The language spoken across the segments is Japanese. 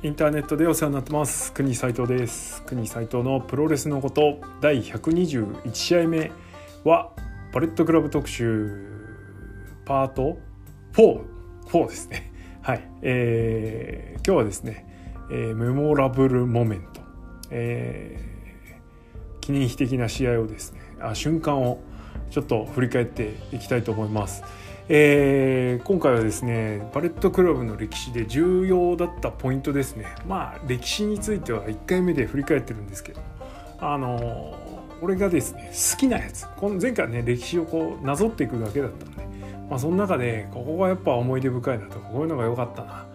インターネットでお世話になってます。国斉藤です。国斉藤のプロレスのこと第121試合目はパレットクラブ特集パート44ですね。はい、えー、今日はですね、えー、メモラブルモメント、えー、記念碑的な試合をですねあ瞬間をちょっと振り返っていきたいと思います。えー、今回はですねパレットクラブの歴史で重要だったポイントですね。まあ歴史については1回目で振り返ってるんですけどあの俺がですね好きなやつ。この前回ね歴史をこうなぞっていくだけだったんで、まあ、その中でここがやっぱ思い出深いなとかこういうのが良かったな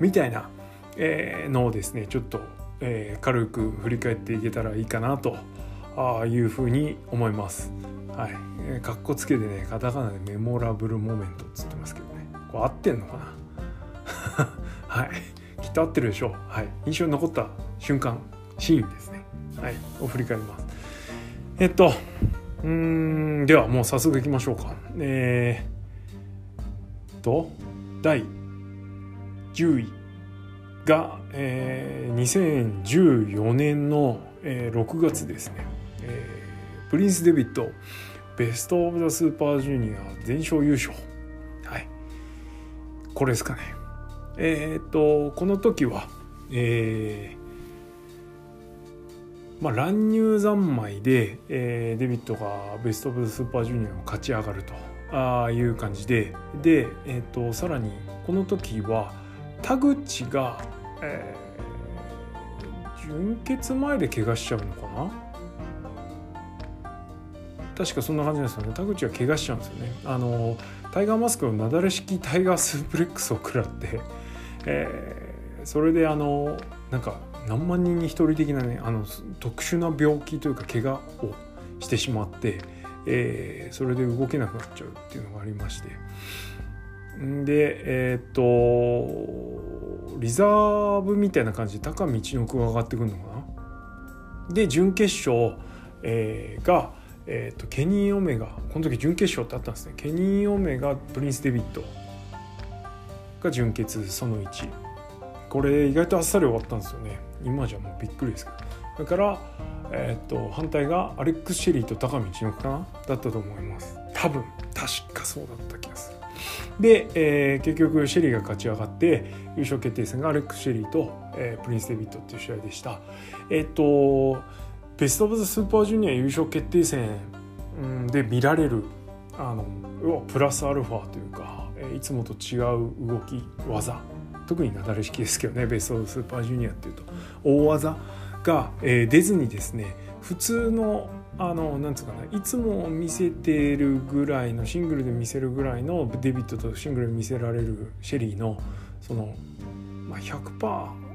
みたいな、えー、のをですねちょっと、えー、軽く振り返っていけたらいいかなというふうに思います。はい、かっこつけてねカタカナでメモラブルモメントっつってますけどね。これ合ってんのかな？はい。きっと合ってるでしょう。はい。印象に残った瞬間シーンですね。はい。を振り返ります。えっとうんではもう早速いきましょうか。えー、と第10位が、えー、2014年の、えー、6月ですね、えー、プリンス・デビッドベスト・オブ・ザ・スーパージュニア全勝優勝。はい。これですかね。えー、っとこの時はえー、まあ乱入三昧で、えー、デビッドがベスト・オブ・ザ・スーパージュニアを勝ち上がるとあいう感じで。で、えー、っとさらにこの時は田口が、えー、準決前で怪我しちゃうのかな？確かそんな感じなんですよね。田口は怪我しちゃうんですよね。あのタイガーマスクのなだれ式タイガースープレックスを食らって、えー、それであのなんか何万人に一人的なねあの特殊な病気というか怪我をしてしまって、えー、それで動けなくなっちゃうっていうのがありまして。でえっ、とリザーブみたいな感じで高道の句が上がってくるのかな。で準決勝、えー、がえーと、ケニー・オメガこの時準決勝ってあったんですね。ケニー・オメガプリンス・デビットが準決その1これ意外とあっさり終わったんですよね。今じゃもうびっくりですけど。それから、えーと、反対がアレックス・シェリーと TAKA みちのくかな？だったと思います。多分。確かそうだった気がする。で、えー、結局シェリーが勝ち上がって優勝決定戦がアレックス・シェリーと、えー、プリンス・デビットっていう試合でした。えっ、ー、とベスト・オブ・ザ・スーパージュニア優勝決定戦。で見られる。あのプラスアルファというかいつもと違う動き技。特になだれ式ですけどねベスト・オブ・スーパージュニアっていうと。大技が、え、出ずにですね普通のあのなんつうかないつも見せてるぐらいのシングルで見せるぐらいのデビットとシングルで見せられるシェリーのその、まあ、100%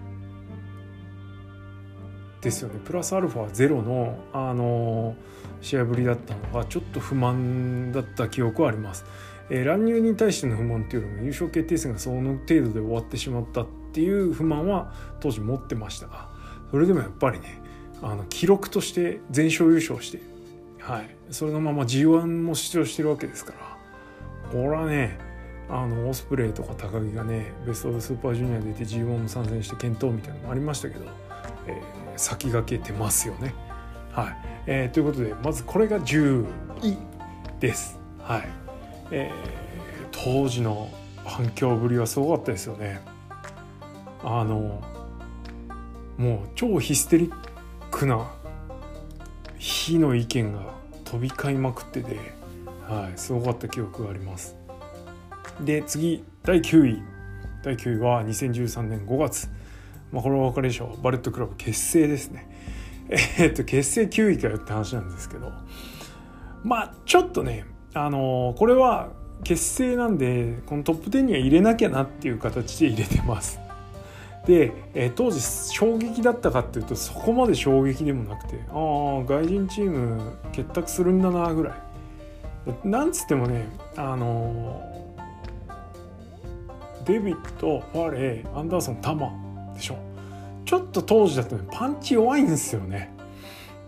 ですよね。プラスアルファゼロの、あの試合ぶりだったのがちょっと不満だった記憶はあります。えー、乱入に対しての不満っていうよりも優勝決定戦がその程度で終わってしまったっていう不満は当時持ってました。がそれでもやっぱりねあの記録として全勝優勝して、はい、それのまま G1 も出場してるわけですからこれはねあのオスプレイとか高木がねベスト・オブ・スーパージュニアで出て G1 も参戦して検討みたいなのもありましたけど、えー先駆けてますよね。はいえー、ということでまずこれが10位です。はいえー、当時の反響ぶりはすごかったですよね。あのもう超ヒステリックな火の意見が飛び交いまくってて、はい、すごかった記憶があります。で次第9位第9位は2013年5月まあ、これは分かりでしょう。バレットクラブ結成ですね。えー、っと結成9位かよって話なんですけど。まあちょっとねあのー、これは結成なんでこのトップ10には入れなきゃなっていう形で入れてます。で、えー、当時衝撃だったかっていうとそこまで衝撃でもなくてああ外人チーム結託するんだなぐらい。なんつってもねあのー、デビッド、ファレー、アンダーソン、タマ。でしょちょっと当時だとねパンチ弱いんですよね。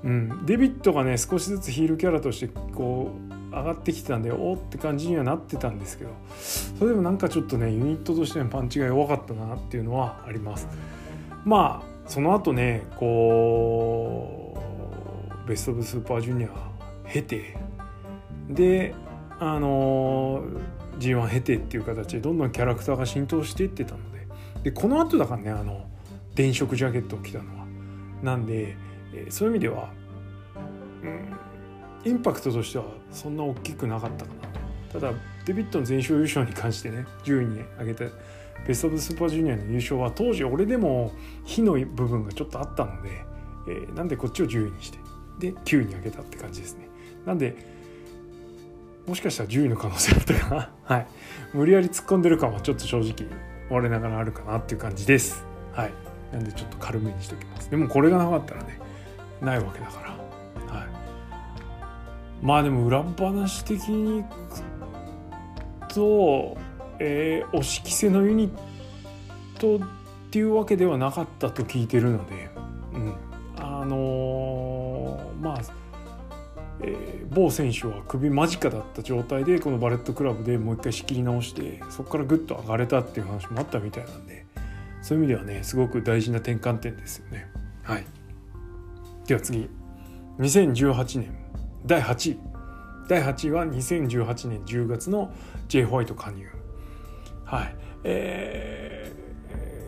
うん、デビッドがね少しずつヒールキャラとしてこう上がってきてたんでおって感じにはなってたんですけどそれでもなんかちょっとねユニットとしてのパンチが弱かったなっていうのはあります。まあその後ねこうベスト・オブ・スーパージュニア経てであの G1 経てっていう形でどんどんキャラクターが浸透していってたのでこの後だからねあの電飾ジャケットを着たのは。なんで、え、そういう意味では、うん、インパクトとしてはそんな大きくなかったかなと。ただデビットの全勝優勝に関してね10位に上げてベスト・オブ・スーパージュニアの優勝は当時俺でも火の部分がちょっとあったので、えー、なんでこっちを10位にしてで9位に上げたって感じですね。なんでもしかしたら10位の可能性あったかなはい無理やり突っ込んでる感はちょっと正直我ながらあるかなっていう感じです。はい。なんでちょっと軽めにしときます。でもこれがなかったらねないわけだから。はい。まあでも裏話的にいくとえー、押し着せのユニットっていうわけではなかったと聞いてるので、うん、あの某選手は首間近だった状態でこのバレットクラブでもう一回仕切り直してそこからグッと上がれたっていう話もあったみたいなんでそういう意味ではねすごく大事な転換点ですよね。はい、では次。2018年。第8位第8位は2018年10月の J. ホワイト加入。はい。え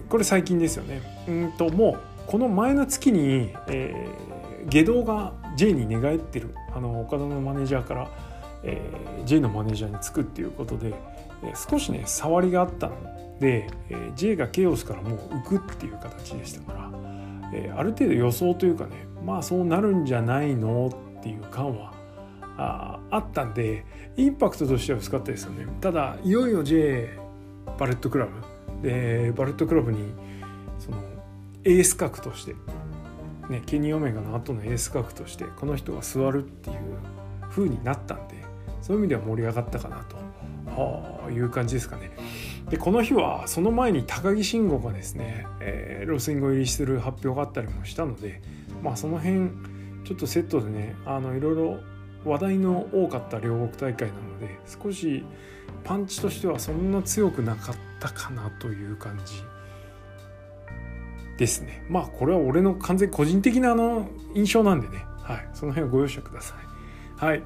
ー、これ最近ですよね。うんともうこの前の月に、えー、下道が J に寝返ってるあの岡田のマネージャーから、えー、J のマネージャーにつくっていうことで、えー、少しね触りがあったので、えー、J がケオスからもう浮くっていう形でしたから、えー、ある程度予想というかねまあそうなるんじゃないのっていう感はああったんでインパクトとしては薄かったですよね。ただいよいよ ジェイ、バレットクラブ。でバレットクラブにそのエース格として、ね、ケニー・オメガの後のエース格としてこの人が座るっていう風になったんでそういう意味では盛り上がったかなとあいう感じですかね。でこの日はその前に高木慎吾がですね、えー、ロスインゴ入りする発表があったりもしたのでまあその辺ちょっとセットでねあのいろいろ話題の多かった両国大会なので少しパンチとしてはそんな強くなかったかなという感じですね。まあこれは俺の完全個人的なあの印象なんでね。はい。その辺はご容赦ください。はい。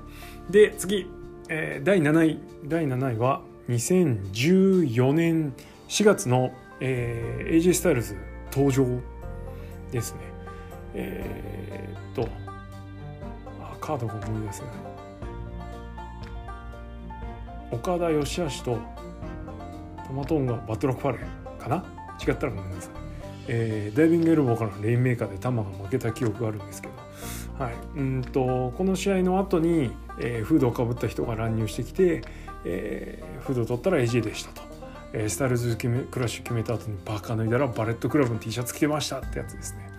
で次、えー、第7位。第7位は2014年4月の、えー、AJ スタイルズ登場ですね。えー、っとカードが思い出せない。岡田義橋とトマトンがバトロックファレかな？違ったらごめんなさい、えー、ダイビングエルボーからのレインメーカーで玉が負けた記憶があるんですけど、はい、うんとこの試合の後に、えー、フードをかぶった人が乱入してきて、えー、フードを取ったら AJ でしたと。えー、スタイルズ決めクラッシュ決めた後にパーカー脱いだらバレットクラブの T シャツ着てましたってやつですね。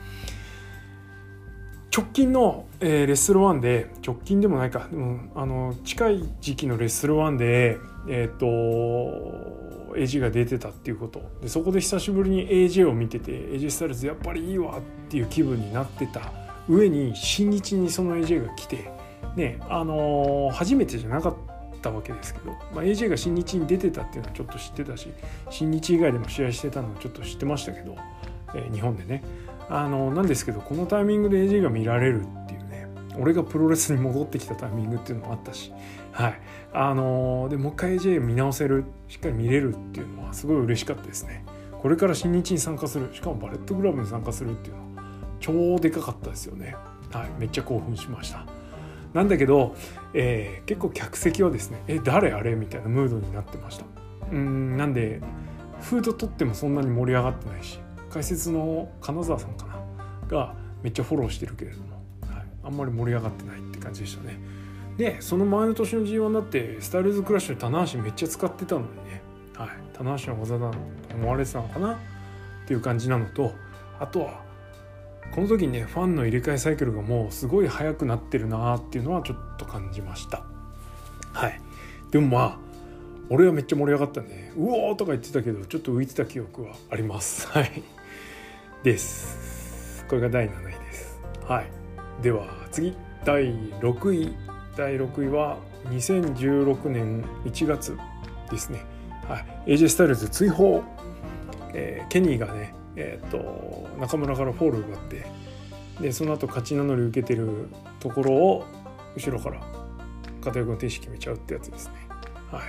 直近の、えー、レッスル1で直近でもないか、うん、あの近い時期のレッスル1でえっ、ー、と AG が出てたっていうこと。でそこで久しぶりに AJ を見てて AJ スタイルズやっぱりいいわっていう気分になってた上に新日にその AJ が来てねあのー、初めてじゃなかったわけですけど、まあ、AJ が新日に出てたっていうのはちょっと知ってたし新日以外でも試合してたのはちょっと知ってましたけど、えー、日本でね。あのなんですけどこのタイミングで AJ が見られるっていうね俺がプロレスに戻ってきたタイミングっていうのもあったし、はい。あのでもう一回 AJ 見直せるしっかり見れるっていうのはすごい嬉しかったですね。これから新日に参加するしかもバレットグラブに参加するっていうのは超でかかったですよね。はい。めっちゃ興奮しました。なんだけど、えー、結構客席はですねえ誰あれみたいなムードになってました。うんなんでフード取ってもそんなに盛り上がってないし解説の金沢さんかな？がめっちゃフォローしてるけれども、はい、あんまり盛り上がってないって感じでしたね。でその前の年の G1 だってスタイルズクラッシュで棚橋めっちゃ使ってたのにね、はい、棚橋の技だと思われてたのかなっていう感じなのとあとはこの時にねファンの入れ替えサイクルがもうすごい速くなってるなっていうのはちょっと感じました。はい。でもまあ俺はめっちゃ盛り上がったんで「うおー!」とか言ってたけどちょっと浮いてた記憶はあります。はい。です。これが第7位です。はい。では次。第6位。第6位は2016年1月ですね。はい。AJ スタイルズ追放、えー、ケニーがねえー、と中村からフォール奪ってでその後勝ち名乗り受けてるところを後ろから片翼の天使決めちゃうってやつですね。は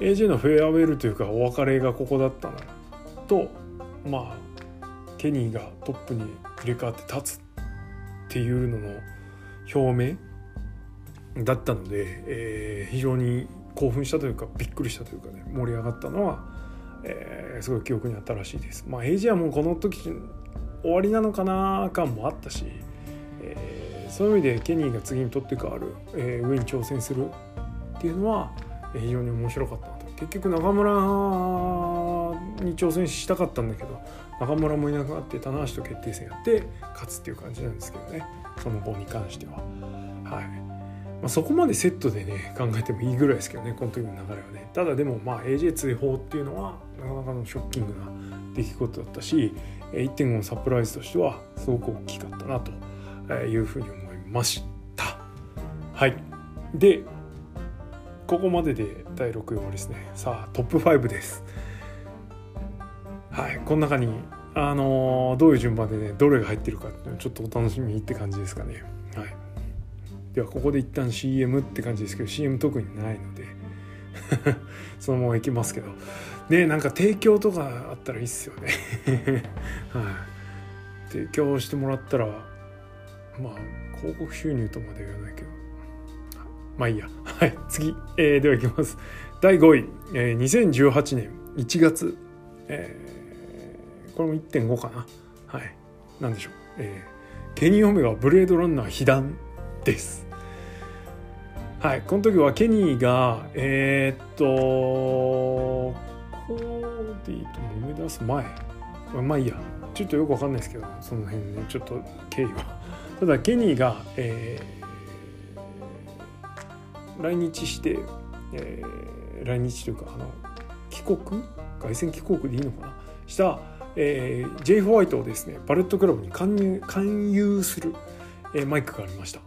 い、AJ の farewell というかお別れがここだったのとまあケニーがトップに入れ替わって立つっていうのの表明だったので、えー、非常に興奮したというかびっくりしたというかね盛り上がったのは、えー、すごい記憶に新しいです。まあ、エイジはもうこの時終わりなのかな感もあったし、えー、そういう意味でケニーが次に取って変わる、えー、上に挑戦するっていうのは非常に面白かったなと結局中村に挑戦したかったんだけど中村もいなくなって棚橋と決定戦やって勝つっていう感じなんですけどねその後に関しては。はいまあ、そこまでセットでね考えてもいいぐらいですけどねこの時の流れはね。ただでもまあ AJ 追放っていうのはなかなかのショッキングな出来事だったし1.5のサプライズとしてはすごく大きかったなというふうに思いました。はい。でここまでで第6位終わりですねさあトップ5です。はい。この中にあのー、どういう順番でねどれが入ってるかっていうのちょっとお楽しみって感じですかね。はい。ではここで一旦 CM って感じですけど CM 特にないので そのままいきますけど。ねなんか提供とかあったらいいっすよね。はい。提供してもらったらまあ広告収入とまで言わないけど。まあいいや。はい。次、えー、ではいきます。第5位、えー、2018年1月、えー、これも1.5かな。はい。何でしょう、えー、ケニー・オメガブレードランナー被弾です。はいこの時はケニーがえー、っとコーディと揉め出す前。まあいいや。ちょっとよくわかんないですけどその辺ね。ちょっと経緯は。ただケニーが、えー、来日して、えー、来日というかあの帰国？凱旋帰国でいいのかな？した、えー、J. ホワイトをですねパレットクラブに勧誘勧誘する、えー、マイクがありました。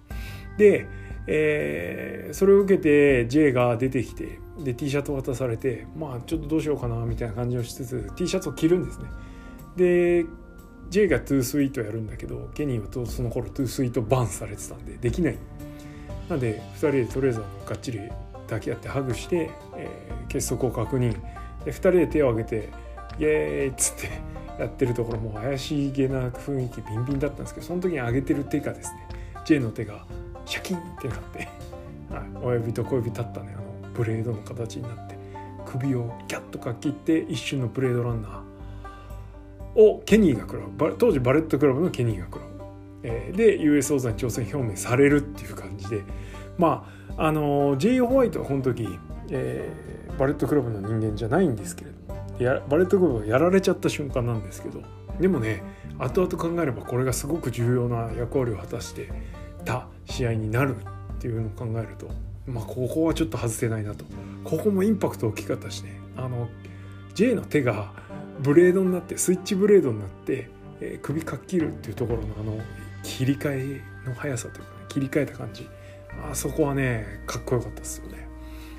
でえー、それを受けて J が出てきてで T シャツを渡されてまあちょっとどうしようかなみたいな感じをしつつ T シャツを着るんですね。で J がトゥースイートやるんだけどケニーはその頃トゥースイートバンされてたんでできない。なんで2人でとりあえずがっちり抱き合ってハグして、えー、結束を確認。で2人で手を挙げてイエーイっつってやってるところも怪しげな雰囲気ビンビンだったんですけどその時に上げてる手がですね J の手がシャキンってなって、はい、親指と小指立ったねあのブレードの形になって首をギャッとか切って一瞬のブレードランナーをケニーが食らう当時バレットクラブのケニーが食らう、えー、で US 王座に挑戦表明されるっていう感じでまああの J. ホワイトはこの時、えー、バレットクラブの人間じゃないんですけれどもやバレットクラブがやられちゃった瞬間なんですけどでもね後々考えればこれがすごく重要な役割を果たしてた試合になるっていうのを考えると、まあ、ここはちょっと外せないなと。ここもインパクト大きかったしね。あの J の手がブレードになってスイッチブレードになって、えー、首かっきるっていうところのあの切り替えの速さというか、ね、切り替えた感じ。あそこはねかっこよかったですよね。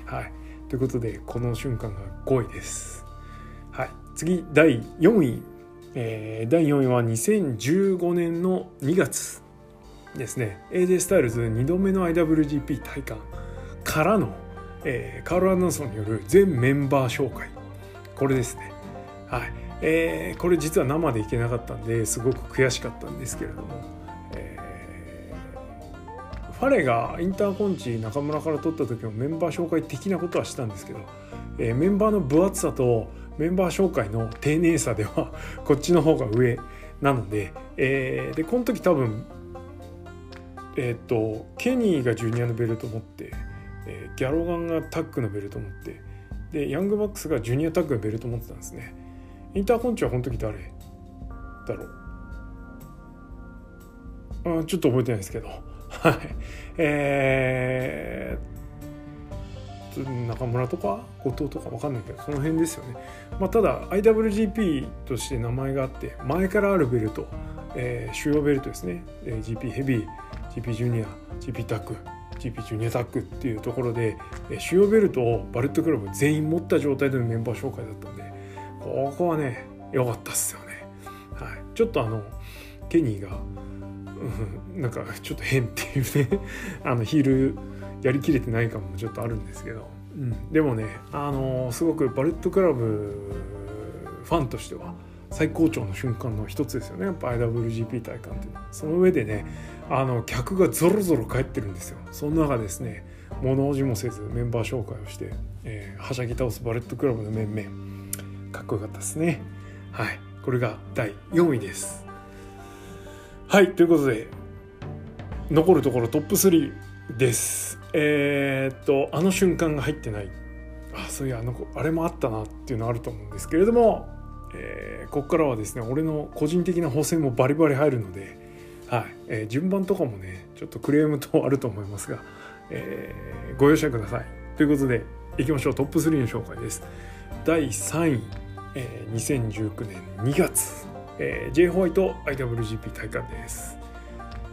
はい。ということでこの瞬間が5位です。はい、次第4位、えー、第4位は2015年の2月。ですね。AJ スタイルズ2度目の IWGP 体感からの、えー、カール・アンダーソンによる全メンバー紹介。これですね。はい、えー、これ実は生でいけなかったんですごく悔しかったんですけれども、えー、ファレがインターコンチ中村から取った時もメンバー紹介的なことはしたんですけど、えー、メンバーの分厚さとメンバー紹介の丁寧さではこっちの方が上なので,、えー、でこの時多分えっ、ー、とケニーがジュニアのベルト持って、えー、ギャロガンがタッグのベルト持ってでヤングバックスがジュニアタッグのベルト持ってたんですね。インターコンチはこの時誰？だろう。あちょっと覚えてないですけど。はい。えー、中村とか後藤とか分かんないけどその辺ですよね、まあ、ただ IWGP として名前があって前からあるベルト、えー、主要ベルトですね、えー、GP ヘビー。GP ジュニア GP タッグ GP ジュニアタックっていうところで主要ベルトを BULLET CLUB 全員持った状態でのメンバー紹介だったんでここはね良かったっすよね。はい。ちょっとあのケニーが、うん、なんかちょっと変っていうね あのヒールやりきれてない感もちょっとあるんですけど、うん、でもねあのすごく BULLET CLUBファンとしては最高潮の瞬間の一つですよね。やっぱ IWGP 体感っていうのは。その上でねあの客がぞろぞろ帰ってるんですよ。その中ですね物おじもせずメンバー紹介をして、えー、はしゃぎ倒すバレットクラブの面々。かっこよかったですね。はい。これが第4位です。はい。ということで残るところトップ3です。えー、っとあの瞬間が入ってない。あそういやあのあれもあったなっていうのあると思うんですけれども、えー、ここからはですね俺の個人的な補正もバリバリ入るので、はい。えー、順番とかもねちょっとクレームとあると思いますが、えー、ご容赦ください。ということでいきましょう。トップ3の紹介です。第3位、えー、2019年2月、えー、J ホワイト IWGP 大会です。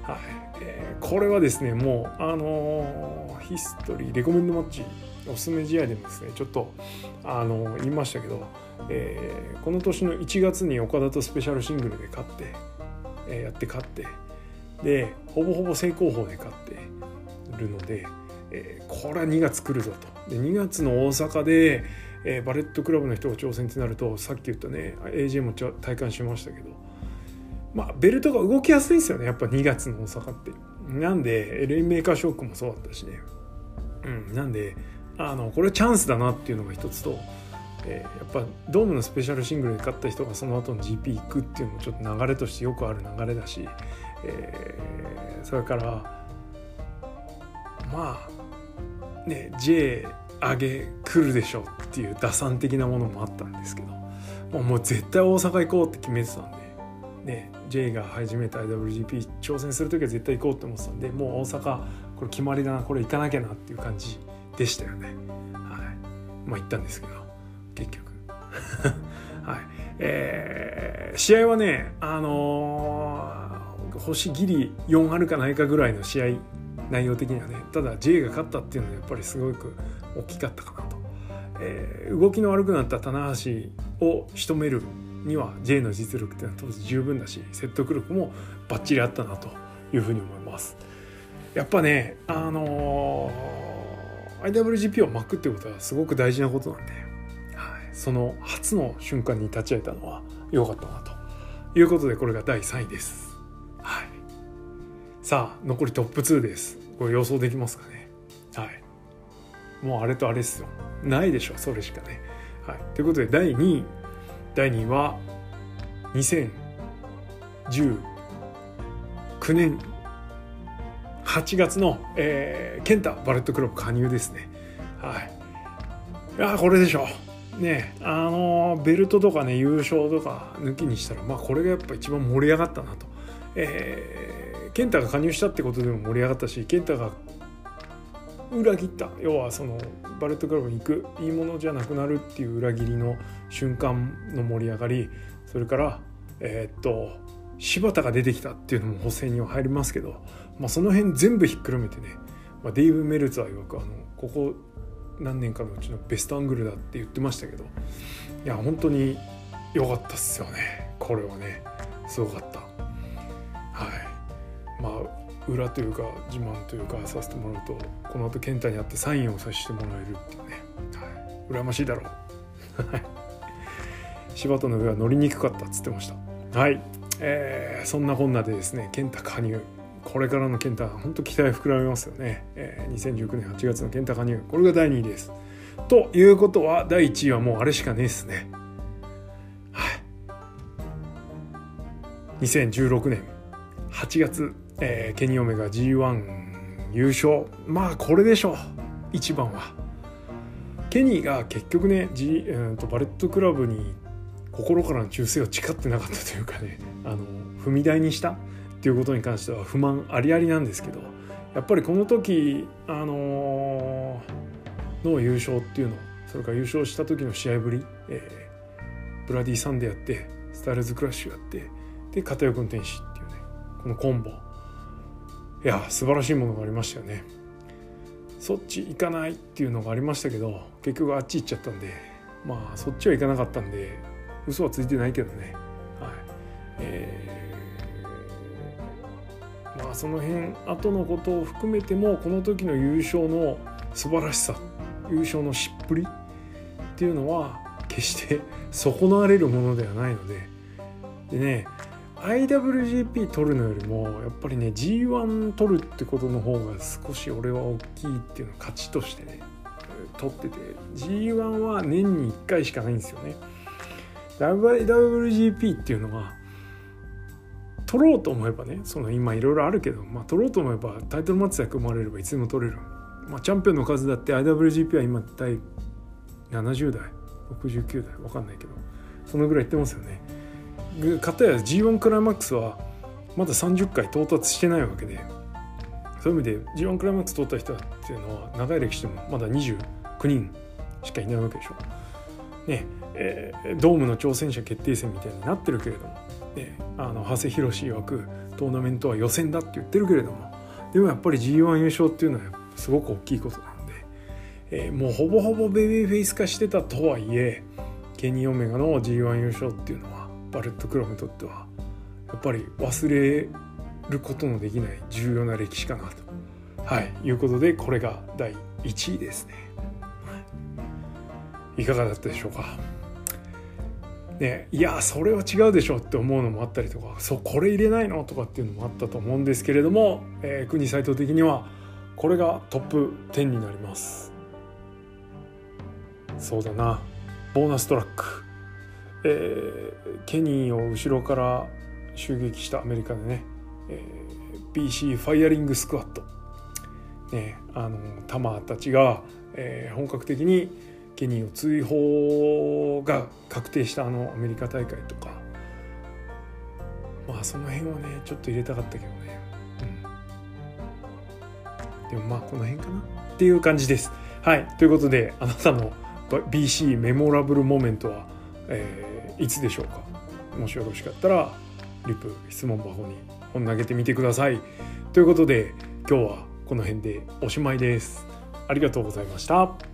はい、えー、これはですねもうあのー、ヒストリーレコメンドマッチおすすめ試合でもですねちょっとあの言いましたけど、えー、この年の1月に岡田とスペシャルシングルで勝って、えー、やって勝ってでほぼほぼ正攻法で勝ってるので、えー、これは2月来るぞと。で2月の大阪で、えー、バレットクラブの人が挑戦ってなるとさっき言ったね AJ も体感しましたけど。まあベルトが動きやすいんですよねやっぱ2月の大阪って。なんでレインメーカーショックもそうだったしね。うんなんであのこれチャンスだなっていうのが一つと、えー、やっぱドームのスペシャルシングルで勝った人がその後の GP 行くっていうのもちょっと流れとしてよくある流れだし、えー、それからまあね J 上げ来るでしょっていう打算的なものもあったんですけどもうもう絶対大阪行こうって決めてたんで。ね、J が初めて IWGP 挑戦する時は絶対行こうって思ってたんでもう大阪これ決まりだなこれ行かなきゃなっていう感じでしたよね。はい、まあ行ったんですけど結局。はいえー、試合はね、あのー、星ギリ4あるかないかぐらいの試合内容的にはねただ J が勝ったっていうのはやっぱりすごく大きかったかなと、えー、動きの悪くなった棚橋を仕留めるには J の実力っていうのは当時十分だし説得力もバッチリあったなというふうに思いますやっぱねあのー IWGP を巻くってことはすごく大事なことなんで、はい、その初の瞬間に立ち会えたのは良かったなということでこれが第3位です。さあ残りトップ2です。これ予想できますかねはい。もうあれとあれですよ。ないでしょそれしかね。はい、ということで第2位第2位は2019年8月の、えー、ケンタバレットクラブ加入ですね。はい。いやこれでしょ。ねあのベルトとかね優勝とか抜きにしたらまあこれがやっぱ一番盛り上がったなと。えー、ケンタが加入したってことでも盛り上がったしケンタが裏切った。要はそのバレットクラブに行く。いいものじゃなくなるっていう裏切りの瞬間の盛り上がり。それからえー、っと柴田が出てきたっていうのも補正には入りますけどまあ、その辺全部ひっくるめてね、まあ、デイブ・メルツァー曰くあのここ何年かのうちのベストアングルだって言ってましたけどいや本当に良かったっすよね。これはね。すごかった。はい。まあ裏というか自慢というかさせてもらうとこの後健太に会ってサインをさせてもらえるっていうね、はい、羨ましいだろう。柴田の上は乗りにくかったっつってました。はい、えー、そんなこんなでですね健太加入。これからの健太本当期待膨らみますよね、えー、2019年8月の健太加入。これが第2位です。ということは第1位はもうあれしかねえっすね。はい。2016年8月、えー、ケニー・オメガ G1 優勝。まあこれでしょう。一番は。ケニーが結局ね、G えー、とバレットクラブに心からの忠誠を誓ってなかったというかね あの踏み台にした。っていうことに関しては不満ありありなんですけどやっぱりこの時あのー、の優勝っていうのそれから優勝した時の試合ぶり、えー、ブラディ・サンデーやってスタイルズ・クラッシュやってで片翼の天使っていうねこのコンボ。いや素晴らしいものがありましたよね。そっち行かないっていうのがありましたけど結局あっち行っちゃったんでまあそっちは行かなかったんで嘘はついてないけどね。はい。えー、まあその辺後のことを含めてもこの時の優勝の素晴らしさ優勝のしっぷりっていうのは決して損なわれるものではないので。でね IWGP 取るのよりもやっぱりね G1 取るってことの方が少し俺は大きいっていうのを勝ちとしてね取ってて G1 は年に1回しかないんですよね。IWGP っていうのは取ろうと思えばねその今いろいろあるけど、まあ、取ろうと思えばタイトルマッチさえ組まれればいつでも取れる、まあ、チャンピオンの数だって IWGP は今第70代69代分かんないけどそのぐらいいってますよね。かたや G1 クライマックスはまだ30回到達してないわけでそういう意味で G1 クライマックス取った人っていうのは長い歴史でもまだ29人しかいないわけでしょう。ねえー、ドームの挑戦者決定戦みたいになってるけれども、ね、あの長谷博曰くトーナメントは予選だって言ってるけれどもでもやっぱり G1 優勝っていうのはすごく大きいことなんで、えー、もうほぼほぼベビーフェイス化してたとはいえケニー・オメガの G1 優勝っていうのバレットクラブにとってはやっぱり忘れることのできない重要な歴史かなと、はい、いうことでこれが第1位ですね。い。かがだったでしょうか。ね、いやそれは違うでしょって思うのもあったりとかそうこれ入れないのとかっていうのもあったと思うんですけれども、えー、国斎藤的にはこれがトップ10になります。そうだな。ボーナストラック、えー、ケニーを後ろから襲撃したアメリカでね、えー、BC ファイアリングスクワット、ね、あのタマたちが、えー、本格的にケニーを追放が確定したあのアメリカ大会とか。まあその辺はねちょっと入れたかったけどね、うん、でもまあこの辺かな。っていう感じです。はい。ということであなたの BC メモラブルモメントは、えー、いつでしょうか？もしよろしかったらリプ質問箱に本投げてみてください。ということで今日はこの辺でおしまいです。ありがとうございました。